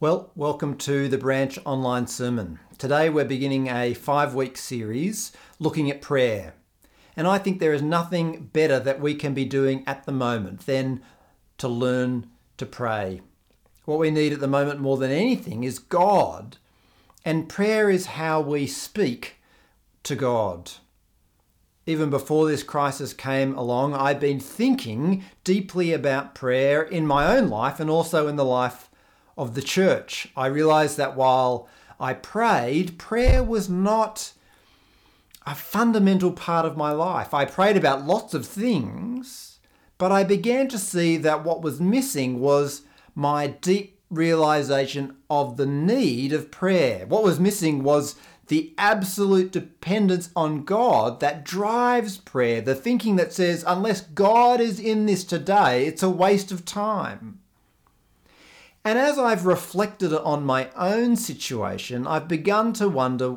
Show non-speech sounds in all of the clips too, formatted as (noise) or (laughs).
Well, welcome to the Branch Online Sermon. Today we're beginning a five week series looking at prayer. And I think there is nothing better that we can be doing at the moment than to learn to pray. What we need at the moment more than anything is God. And prayer is how we speak to God. Even before this crisis came along, I've been thinking deeply about prayer in my own life and also in the life of the church. I realized that while I prayed, prayer was not a fundamental part of my life. I prayed about lots of things, but I began to see that what was missing was my deep realization of the need of prayer. What was missing was the absolute dependence on God that drives prayer, the thinking that says, unless God is in this today, it's a waste of time. And as I've reflected on my own situation, I've begun to wonder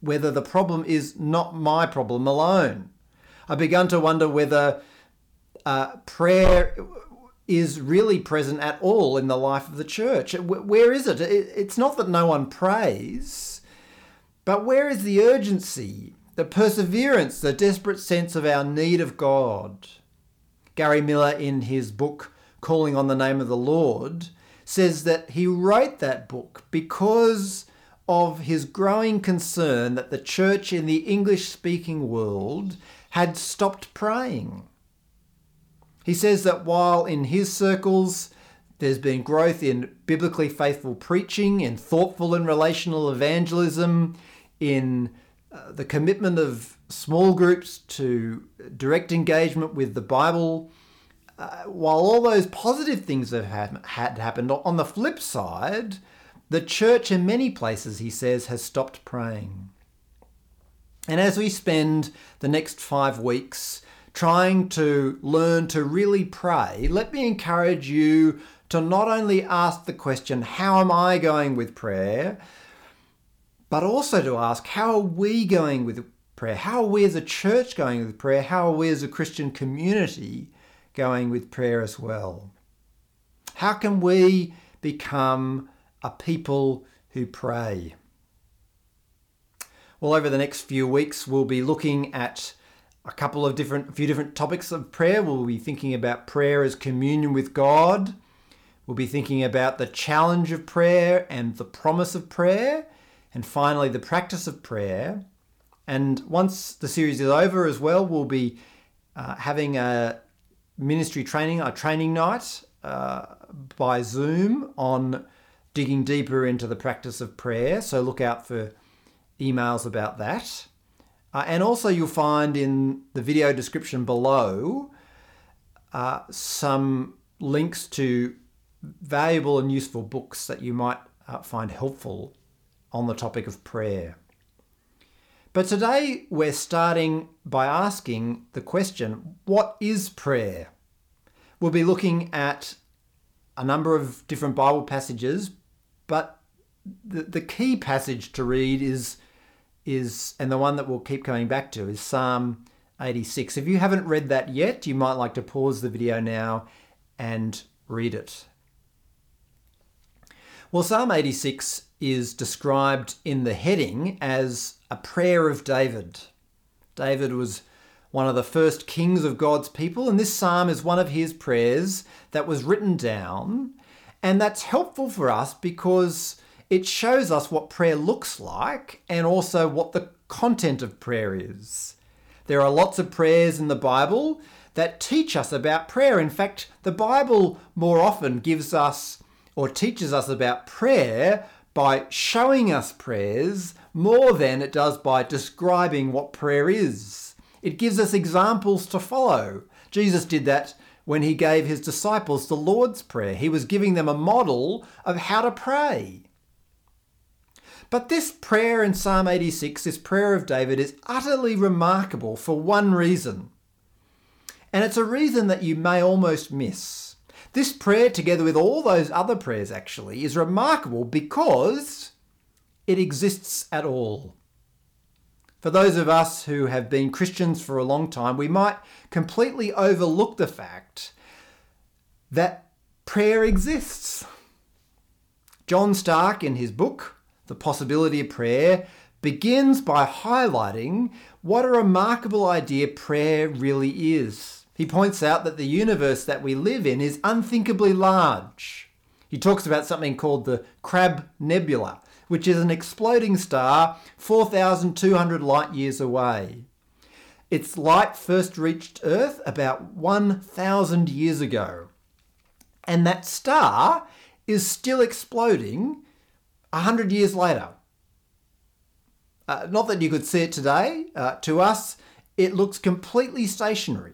whether the problem is not my problem alone. I've begun to wonder whether uh, prayer is really present at all in the life of the church. Where is it? It's not that no one prays, but where is the urgency, the perseverance, the desperate sense of our need of God? Gary Millar, in his book Calling on the Name of the Lord, says that he wrote that book because of his growing concern that the church in the English speaking world had stopped praying. He says that while in his circles there's been growth in biblically faithful preaching, in thoughtful and relational evangelism, in uh, the commitment of small groups to direct engagement with the Bible uh, while all those positive things have had, had happened, on the flip side, the church in many places, he says, has stopped praying. And as we spend the next five weeks trying to learn to really pray, let me encourage you to not only ask the question, How am I going with prayer? but also to ask, How are we going with prayer? How are we as a church going with prayer? How are we as a Christian community going with prayer as well. How can we become a people who pray? Well, over the next few weeks, we'll be looking at a couple of different, a few different topics of prayer. We'll be thinking about prayer as communion with God. We'll be thinking about the challenge of prayer and the promise of prayer. And finally, the practice of prayer. And once the series is over as well, we'll be uh, having a, ministry training, a training night uh, by Zoom on digging deeper into the practice of prayer. So look out for emails about that. Uh, and also, you'll find in the video description below uh, some links to valuable and useful books that you might uh, find helpful on the topic of prayer. But today we're starting by asking the question what is prayer? We'll be looking at a number of different Bible passages, but the, the key passage to read is, is, and the one that we'll keep coming back to, is Psalm 86. If you haven't read that yet, you might like to pause the video now and read it. Well, Psalm 86 is described in the heading as a prayer of David. David was one of the first kings of God's people, and this psalm is one of his prayers that was written down. And that's helpful for us because it shows us what prayer looks like and also what the content of prayer is. There are lots of prayers in the Bible that teach us about prayer. In fact, the Bible more often gives us or teaches us about prayer by showing us prayers more than it does by describing what prayer is. It gives us examples to follow. Jesus did that when he gave his disciples the Lord's Prayer. He was giving them a model of how to pray. But this prayer in Psalm 86, this prayer of David, is utterly remarkable for one reason. And it's a reason that you may almost miss. This prayer, together with all those other prayers, actually, is remarkable because it exists at all. For those of us who have been Christians for a long time, we might completely overlook the fact that prayer exists. John Starke, in his book, The Possibility of Prayer, begins by highlighting what a remarkable idea prayer really is. He points out that the universe that we live in is unthinkably large. He talks about something called the Crab Nebula, which is an exploding star 4,200 light years away. Its light first reached Earth about 1,000 years ago. And that star is still exploding 100 years later. Uh, not that you could see it today. Uh, to us, it looks completely stationary.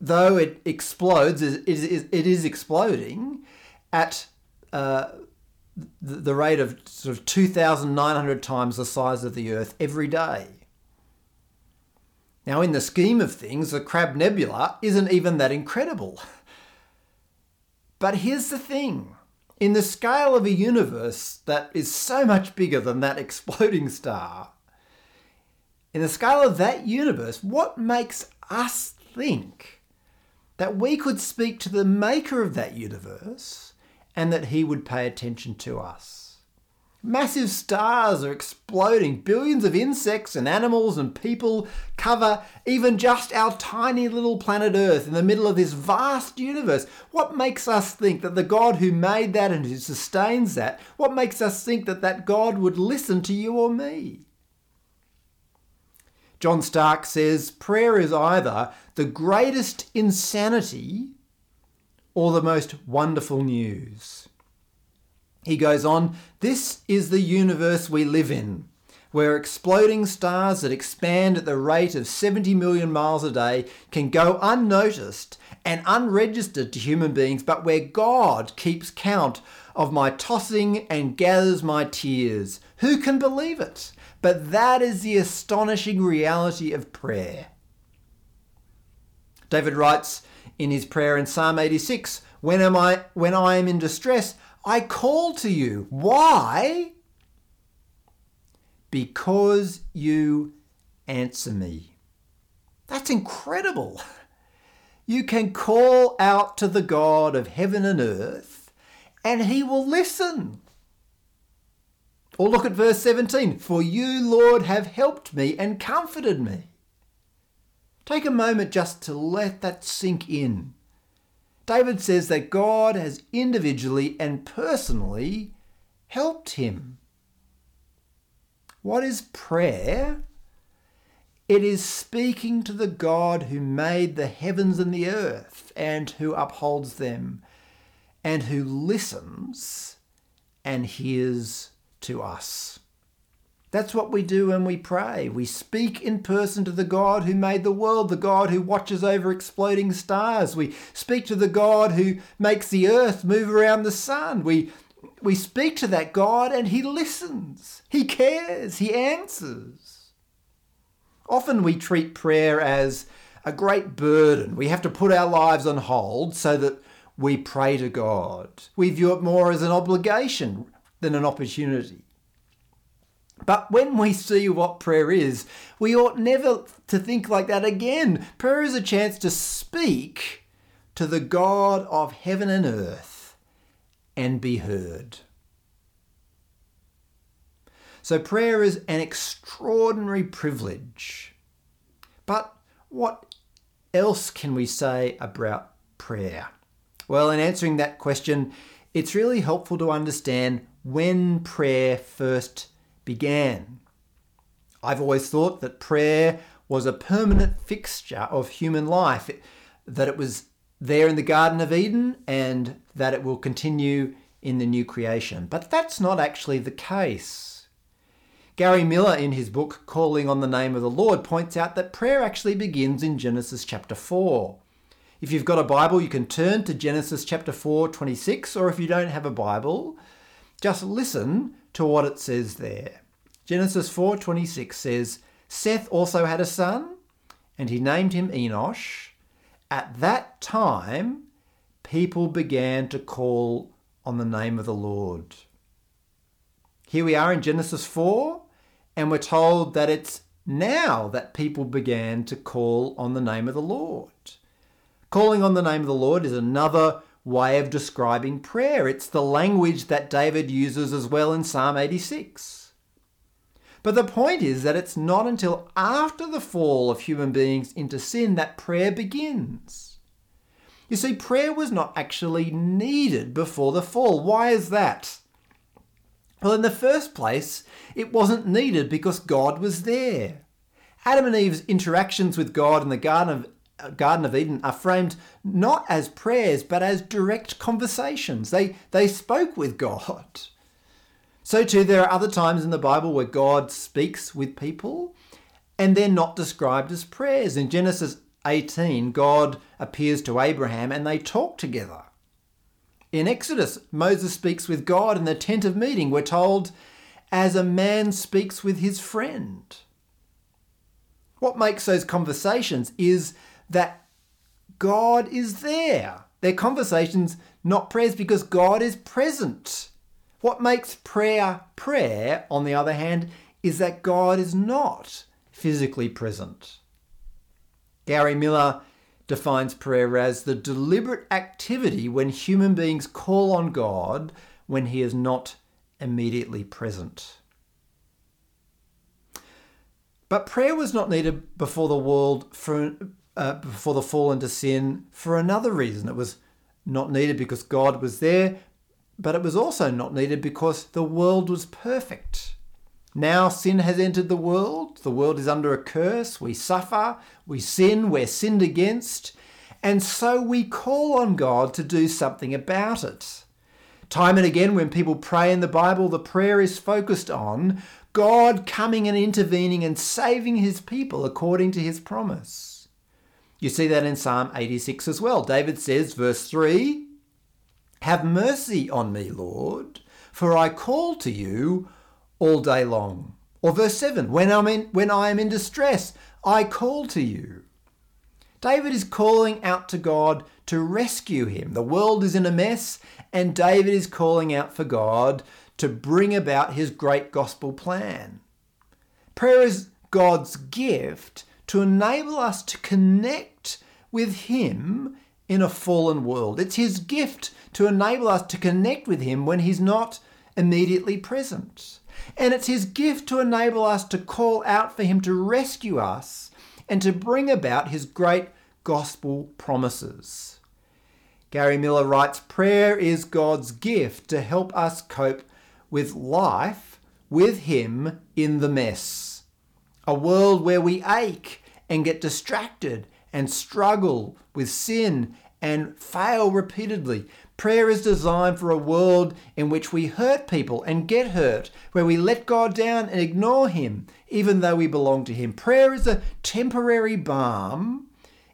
Though it explodes, it is, exploding at uh, the rate of sort of 2,900 times the size of the Earth every day. Now, in the scheme of things, the Crab Nebula isn't even that incredible. (laughs) But here's the thing in the scale of a universe that is so much bigger than that (laughs) exploding star, in the scale of that universe, what makes us think that we could speak to the maker of that universe and that he would pay attention to us? Massive stars are exploding. Billions of insects and animals and people cover even just our tiny little planet Earth in the middle of this vast universe. What makes us think that the God who made that and who sustains that, what makes us think that that God would listen to you or me? John Starke says prayer is either the greatest insanity or the most wonderful news. He goes on, This is the universe we live in, where exploding stars that expand at the rate of 70 million miles a day can go unnoticed and unregistered to human beings, but where God keeps count of my tossing and gathers my tears. Who can believe it? But that is the astonishing reality of prayer. David writes in his prayer in Psalm 86 when, am I, when I am in distress, I call to you. Why? Because you answer me. That's incredible. You can call out to the God of heaven and earth, and he will listen. Or look at verse 17 For you, Lord, have helped me and comforted me. Take a moment just to let that sink in. David says that God has individually and personally helped him. What is prayer? It is speaking to the God who made the heavens and the earth and who upholds them and who listens and hears to us. That's what we do when we pray. We speak in person to the God who made the world, the God who watches over exploding stars. We speak to the God who makes the earth move around the sun. We, we speak to that God and He listens, He cares, He answers. Often we treat prayer as a great burden. We have to put our lives on hold so that we pray to God. We view it more as an obligation than an opportunity. But when we see what prayer is, we ought never to think like that again. Prayer is a chance to speak to the God of heaven and earth and be heard. So, prayer is an extraordinary privilege. But what else can we say about prayer? Well, in answering that question, it's really helpful to understand when prayer first began. I've always thought that prayer was a permanent fixture of human life, that it was there in the Garden of Eden and that it will continue in the new creation. But that's not actually the case. Gary Millar, in his book Calling on the Name of the Lord, points out that prayer actually begins in Genesis chapter 4. If you've got a Bible, you can turn to Genesis chapter 4, 26, or if you don't have a Bible, just listen to what it says there. Genesis 4:26 says, Seth also had a son, and he named him Enosh. At that time, people began to call on the name of the Lord. Here we are in Genesis 4, and we're told that it's now that people began to call on the name of the Lord. Calling on the name of the Lord is another way of describing prayer. It's the language that David uses as well in Psalm 86. But the point is that it's not until after the fall of human beings into sin that prayer begins. You see, prayer was not actually needed before the fall. Why is that? Well, in the first place, it wasn't needed because God was there. Adam and Eve's interactions with God in the Garden of Garden of Eden are framed not as prayers but as direct conversations. They, they spoke with God. So, too, there are other times in the Bible where God speaks with people and they're not described as prayers. In Genesis 18, God appears to Abraham and they talk together. In Exodus, Moses speaks with God in the tent of meeting. We're told, as a man speaks with his friend. What makes those conversations is that God is there. They're conversations, not prayers, because God is present. What makes prayer prayer, on the other hand, is that God is not physically present. Gary Millar defines prayer as the deliberate activity when human beings call on God when he is not immediately present. But prayer was not needed before the world for uh, before the fall into sin for another reason. It was not needed because God was there, but it was also not needed because the world was perfect. Now sin has entered the world. The world is under a curse. We suffer, we sin, we're sinned against, and so we call on God to do something about it. Time and again, when people pray in the Bible, the prayer is focused on God coming and intervening and saving his people according to his promise. You see that in Psalm 86 as well. David says, verse 3 Have mercy on me, Lord, for I call to you all day long. Or verse 7 When, I'm in, when I am in distress, I call to you. David is calling out to God to rescue him. The world is in a mess, and David is calling out for God to bring about his great gospel plan. Prayer is God's gift to enable us to connect with Him in a fallen world. It's His gift to enable us to connect with Him when He's not immediately present. And it's His gift to enable us to call out for Him to rescue us and to bring about His great gospel promises. Gary Millar writes Prayer is God's gift to help us cope with life with Him in the mess a world where we ache and get distracted and struggle with sin and fail repeatedly. Prayer is designed for a world in which we hurt people and get hurt, where we let God down and ignore Him, even though we belong to Him. Prayer is a temporary balm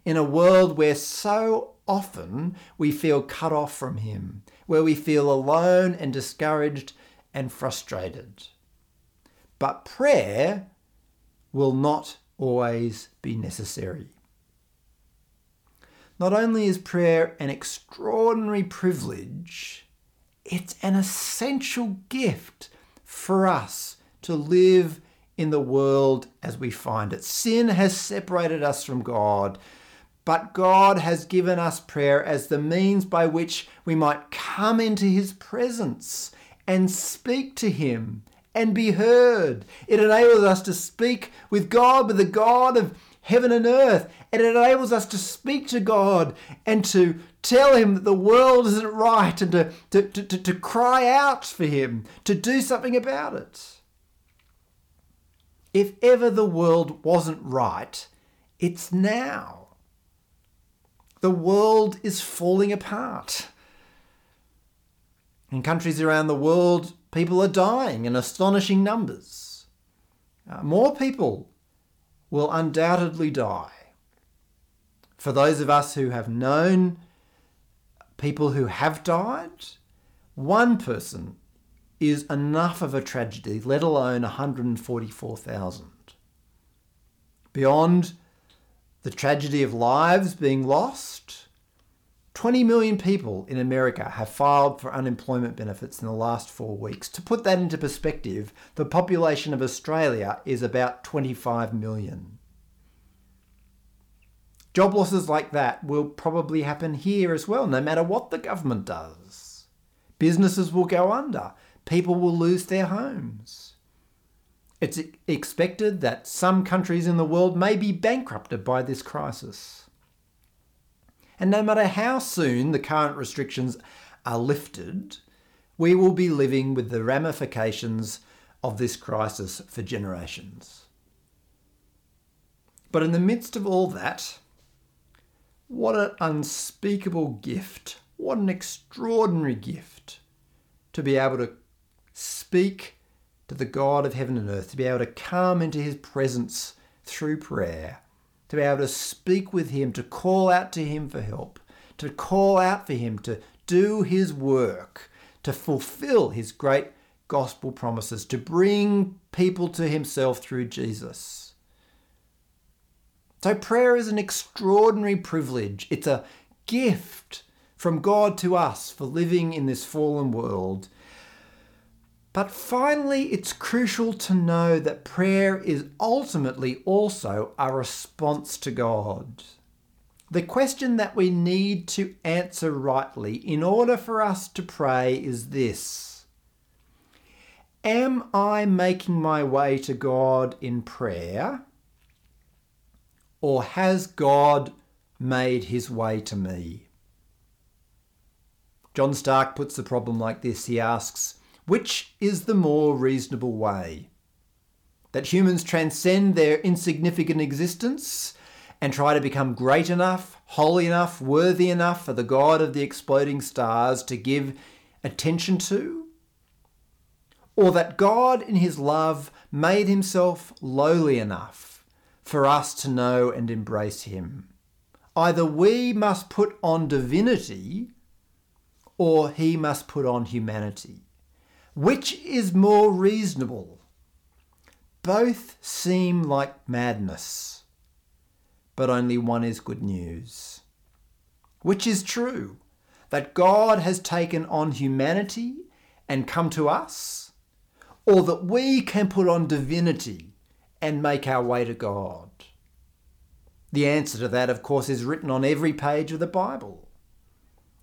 in a world where so often we feel cut off from Him, where we feel alone and discouraged and frustrated. But prayer will not always be necessary. Not only is prayer an extraordinary privilege, it's an essential gift for us to live in the world as we find it. Sin has separated us from God, but God has given us prayer as the means by which we might come into His presence and speak to Him and be heard. It enables us to speak with God, with the God of heaven and earth. And it enables us to speak to God and to tell Him that the world isn't right and to, to, to, to, cry out for Him, to do something about it. If ever the world wasn't right, it's now. The world is falling apart. In countries around the world, people are dying in astonishing numbers. Uh, more people will undoubtedly die. For those of us who have known people who have died, one person is enough of a tragedy, let alone 144,000. Beyond the tragedy of lives being lost, 20 million people in America have filed for unemployment benefits in the last four weeks. To put that into perspective, the population of Australia is about 25 million. Job losses like that will probably happen here as well, no matter what the government does. Businesses will go under, people will lose their homes. It's expected that some countries in the world may be bankrupted by this crisis. And no matter how soon the current restrictions are lifted, we will be living with the ramifications of this crisis for generations. But in the midst of all that, what an unspeakable gift, what an extraordinary gift to be able to speak to the God of heaven and earth, to be able to come into his presence through prayer, to be able to speak with him, to call out to him for help, to call out for him to do his work, to fulfill his great gospel promises, to bring people to himself through Jesus. So, prayer is an extraordinary privilege. It's a gift from God to us for living in this fallen world but finally, it's crucial to know that prayer is ultimately also a response to God. The question that we need to answer rightly in order for us to pray is this Am I making my way to God in prayer? Or has God made his way to me? John Starke puts the problem like this. He asks, which is the more reasonable way? That humans transcend their insignificant existence and try to become great enough, holy enough, worthy enough for the God of the exploding stars to give attention to? Or that God, in his love, made himself lowly enough for us to know and embrace him? Either we must put on divinity or he must put on humanity. Which is more reasonable? Both seem like madness, but only one is good news. Which is true? That God has taken on humanity and come to us? Or that we can put on divinity and make our way to God? The answer to that, of course, is written on every page of the Bible.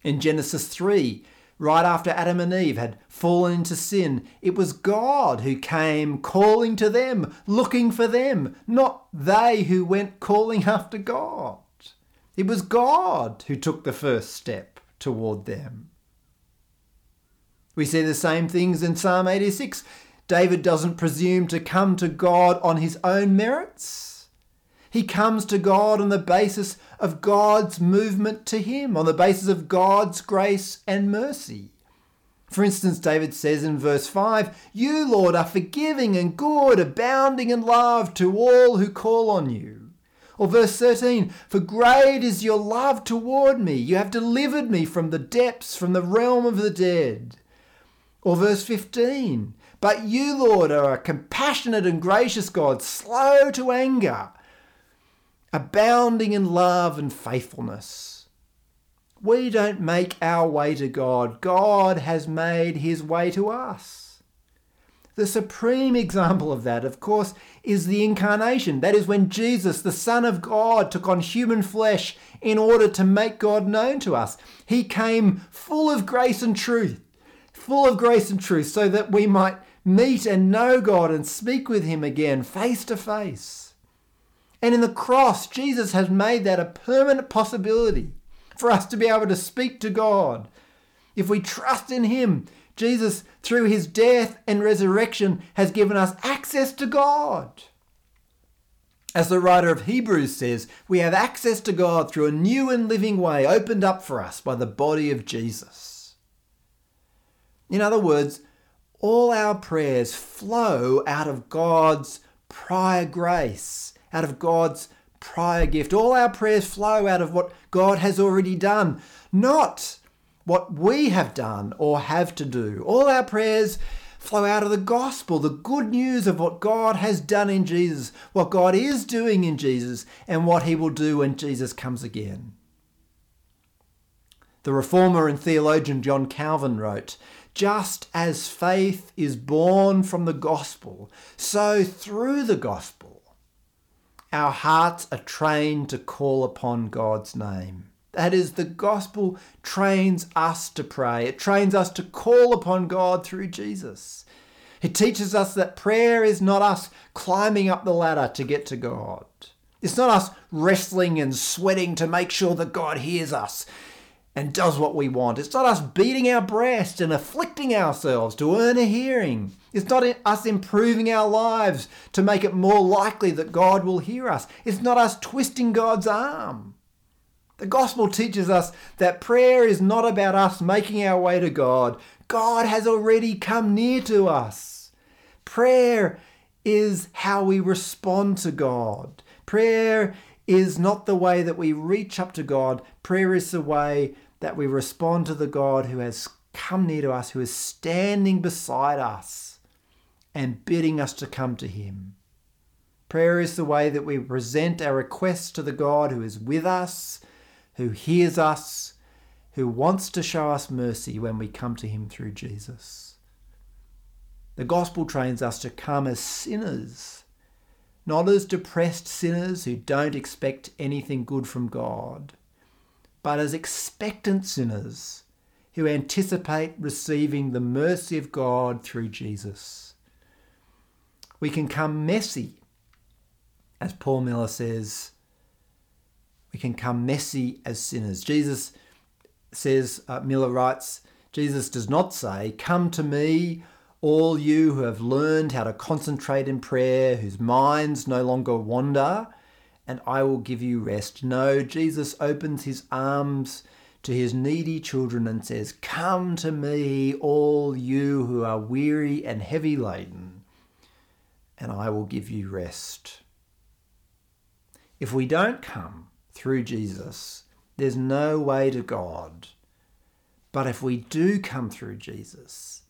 In Genesis 3, right after Adam and Eve had fallen into sin, it was God who came calling to them, looking for them, not they who went calling after God. It was God who took the first step toward them. We see the same things in Psalm 86. David doesn't presume to come to God on his own merits. He comes to God on the basis of God's movement to him, on the basis of God's grace and mercy. For instance, David says in verse 5 You, Lord, are forgiving and good, abounding in love to all who call on you. Or verse 13 For great is your love toward me. You have delivered me from the depths, from the realm of the dead. Or verse 15 But you, Lord, are a compassionate and gracious God, slow to anger abounding in love and faithfulness. We don't make our way to God, God has made his way to us. The supreme example of that, of course, is the incarnation. That is when Jesus, the Son of God, took on human flesh in order to make God known to us. He came full of grace and truth, full of grace and truth, so that we might meet and know God and speak with Him again face to face. And in the cross, Jesus has made that a permanent possibility for us to be able to speak to God. If we trust in Him, Jesus, through His death and resurrection, has given us access to God. As the writer of Hebrews says, we have access to God through a new and living way opened up for us by the body of Jesus. In other words, all our prayers flow out of God's prior grace out of God's prior gift. All our prayers flow out of what God has already done, not what we have done or have to do. All our prayers flow out of the gospel, the good news of what God has done in Jesus, what God is doing in Jesus, and what he will do when Jesus comes again. The reformer and theologian John Calvin wrote, Just as faith is born from the gospel, so through the gospel, our hearts are trained to call upon God's name. That is, the gospel trains us to pray. It trains us to call upon God through Jesus. It teaches us that prayer is not us climbing up the ladder to get to God. It's not us wrestling and sweating to make sure that God hears us and does what we want. It's not us beating our breast and afflicting ourselves to earn a hearing. It's not us improving our lives to make it more likely that God will hear us. It's not us twisting God's arm. The gospel teaches us that prayer is not about us making our way to God. God has already come near to us. Prayer is how we respond to God. Prayer is not the way that we reach up to God. Prayer is the way that we respond to the God who has come near to us, who is standing beside us and bidding us to come to Him. Prayer is the way that we present our requests to the God who is with us, who hears us, who wants to show us mercy when we come to Him through Jesus. The gospel trains us to come as sinners, not as depressed sinners who don't expect anything good from God but as expectant sinners who anticipate receiving the mercy of God through Jesus. We can come messy, as Paul Miller says, we can come messy as sinners. Jesus says, uh, Miller writes, Jesus does not say, Come to me, all you who have learned how to concentrate in prayer, whose minds no longer wander and I will give you rest. No, Jesus opens his arms to his needy children and says, Come to me, all you who are weary and heavy laden, and I will give you rest. If we don't come through Jesus, there's no way to God. But if we do come through Jesus,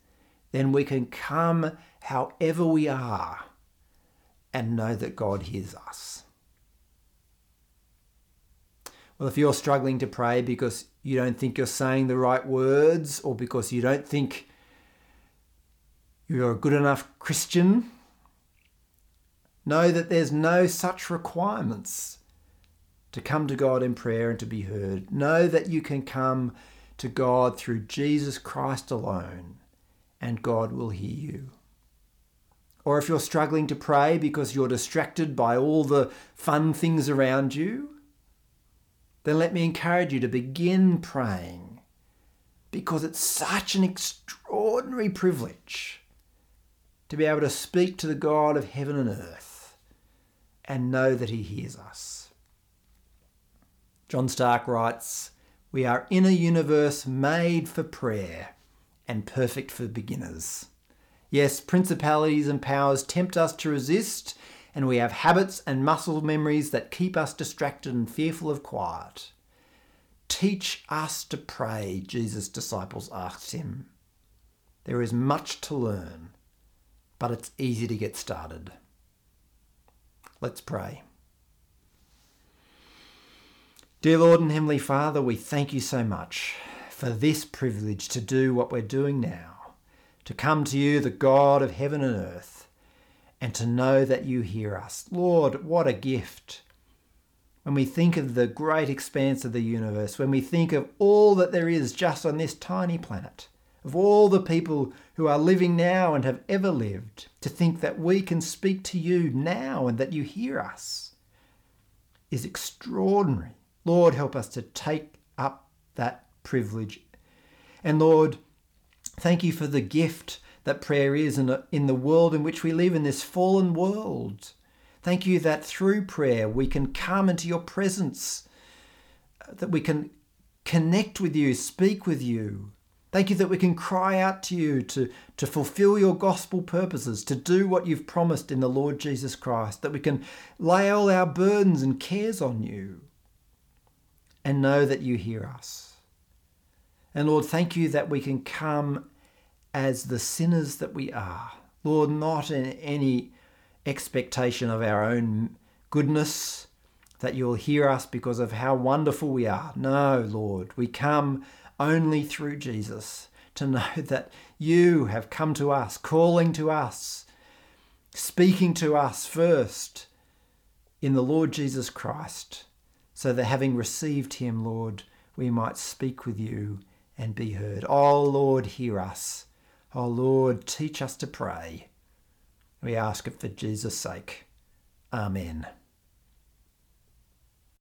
then we can come however we are and know that God hears us. Well, if you're struggling to pray because you don't think you're saying the right words or because you don't think you're a good enough Christian, know that there's no such requirements to come to God in prayer and to be heard. Know that you can come to God through Jesus Christ alone and God will hear you. Or if you're struggling to pray because you're distracted by all the fun things around you, then let me encourage you to begin praying because it's such an extraordinary privilege to be able to speak to the God of heaven and earth and know that He hears us. John Starke writes, We are in a universe made for prayer and perfect for beginners. Yes, principalities and powers tempt us to resist and we have habits and muscle memories that keep us distracted and fearful of quiet. Teach us to pray, Jesus' disciples asked him. There is much to learn, but it's easy to get started. Let's pray. Dear Lord and Heavenly Father, we thank you so much for this privilege to do what we're doing now, to come to you, the God of heaven and earth and to know that you hear us. Lord, what a gift. When we think of the great expanse of the universe, when we think of all that there is just on this tiny planet, of all the people who are living now and have ever lived, to think that we can speak to you now and that you hear us is extraordinary. Lord, help us to take up that privilege. And Lord, thank you for the gift that prayer is in, in the world in which we live, in this fallen world. Thank you that through prayer we can come into your presence, that we can connect with you, speak with you. Thank you that we can cry out to you to, to fulfill your gospel purposes, to do what you've promised in the Lord Jesus Christ, that we can lay all our burdens and cares on you and know that you hear us. And Lord, thank you that we can come as the sinners that we are. Lord, not in any expectation of our own goodness, that you'll hear us because of how wonderful we are. No, Lord, we come only through Jesus to know (laughs) that you have come to us, calling to us, speaking to us first, in the Lord Jesus Christ, so that having received him, Lord, we might speak with you and be heard. Oh Lord, hear us. Oh Lord, teach us to pray. We ask it for Jesus' sake. Amen.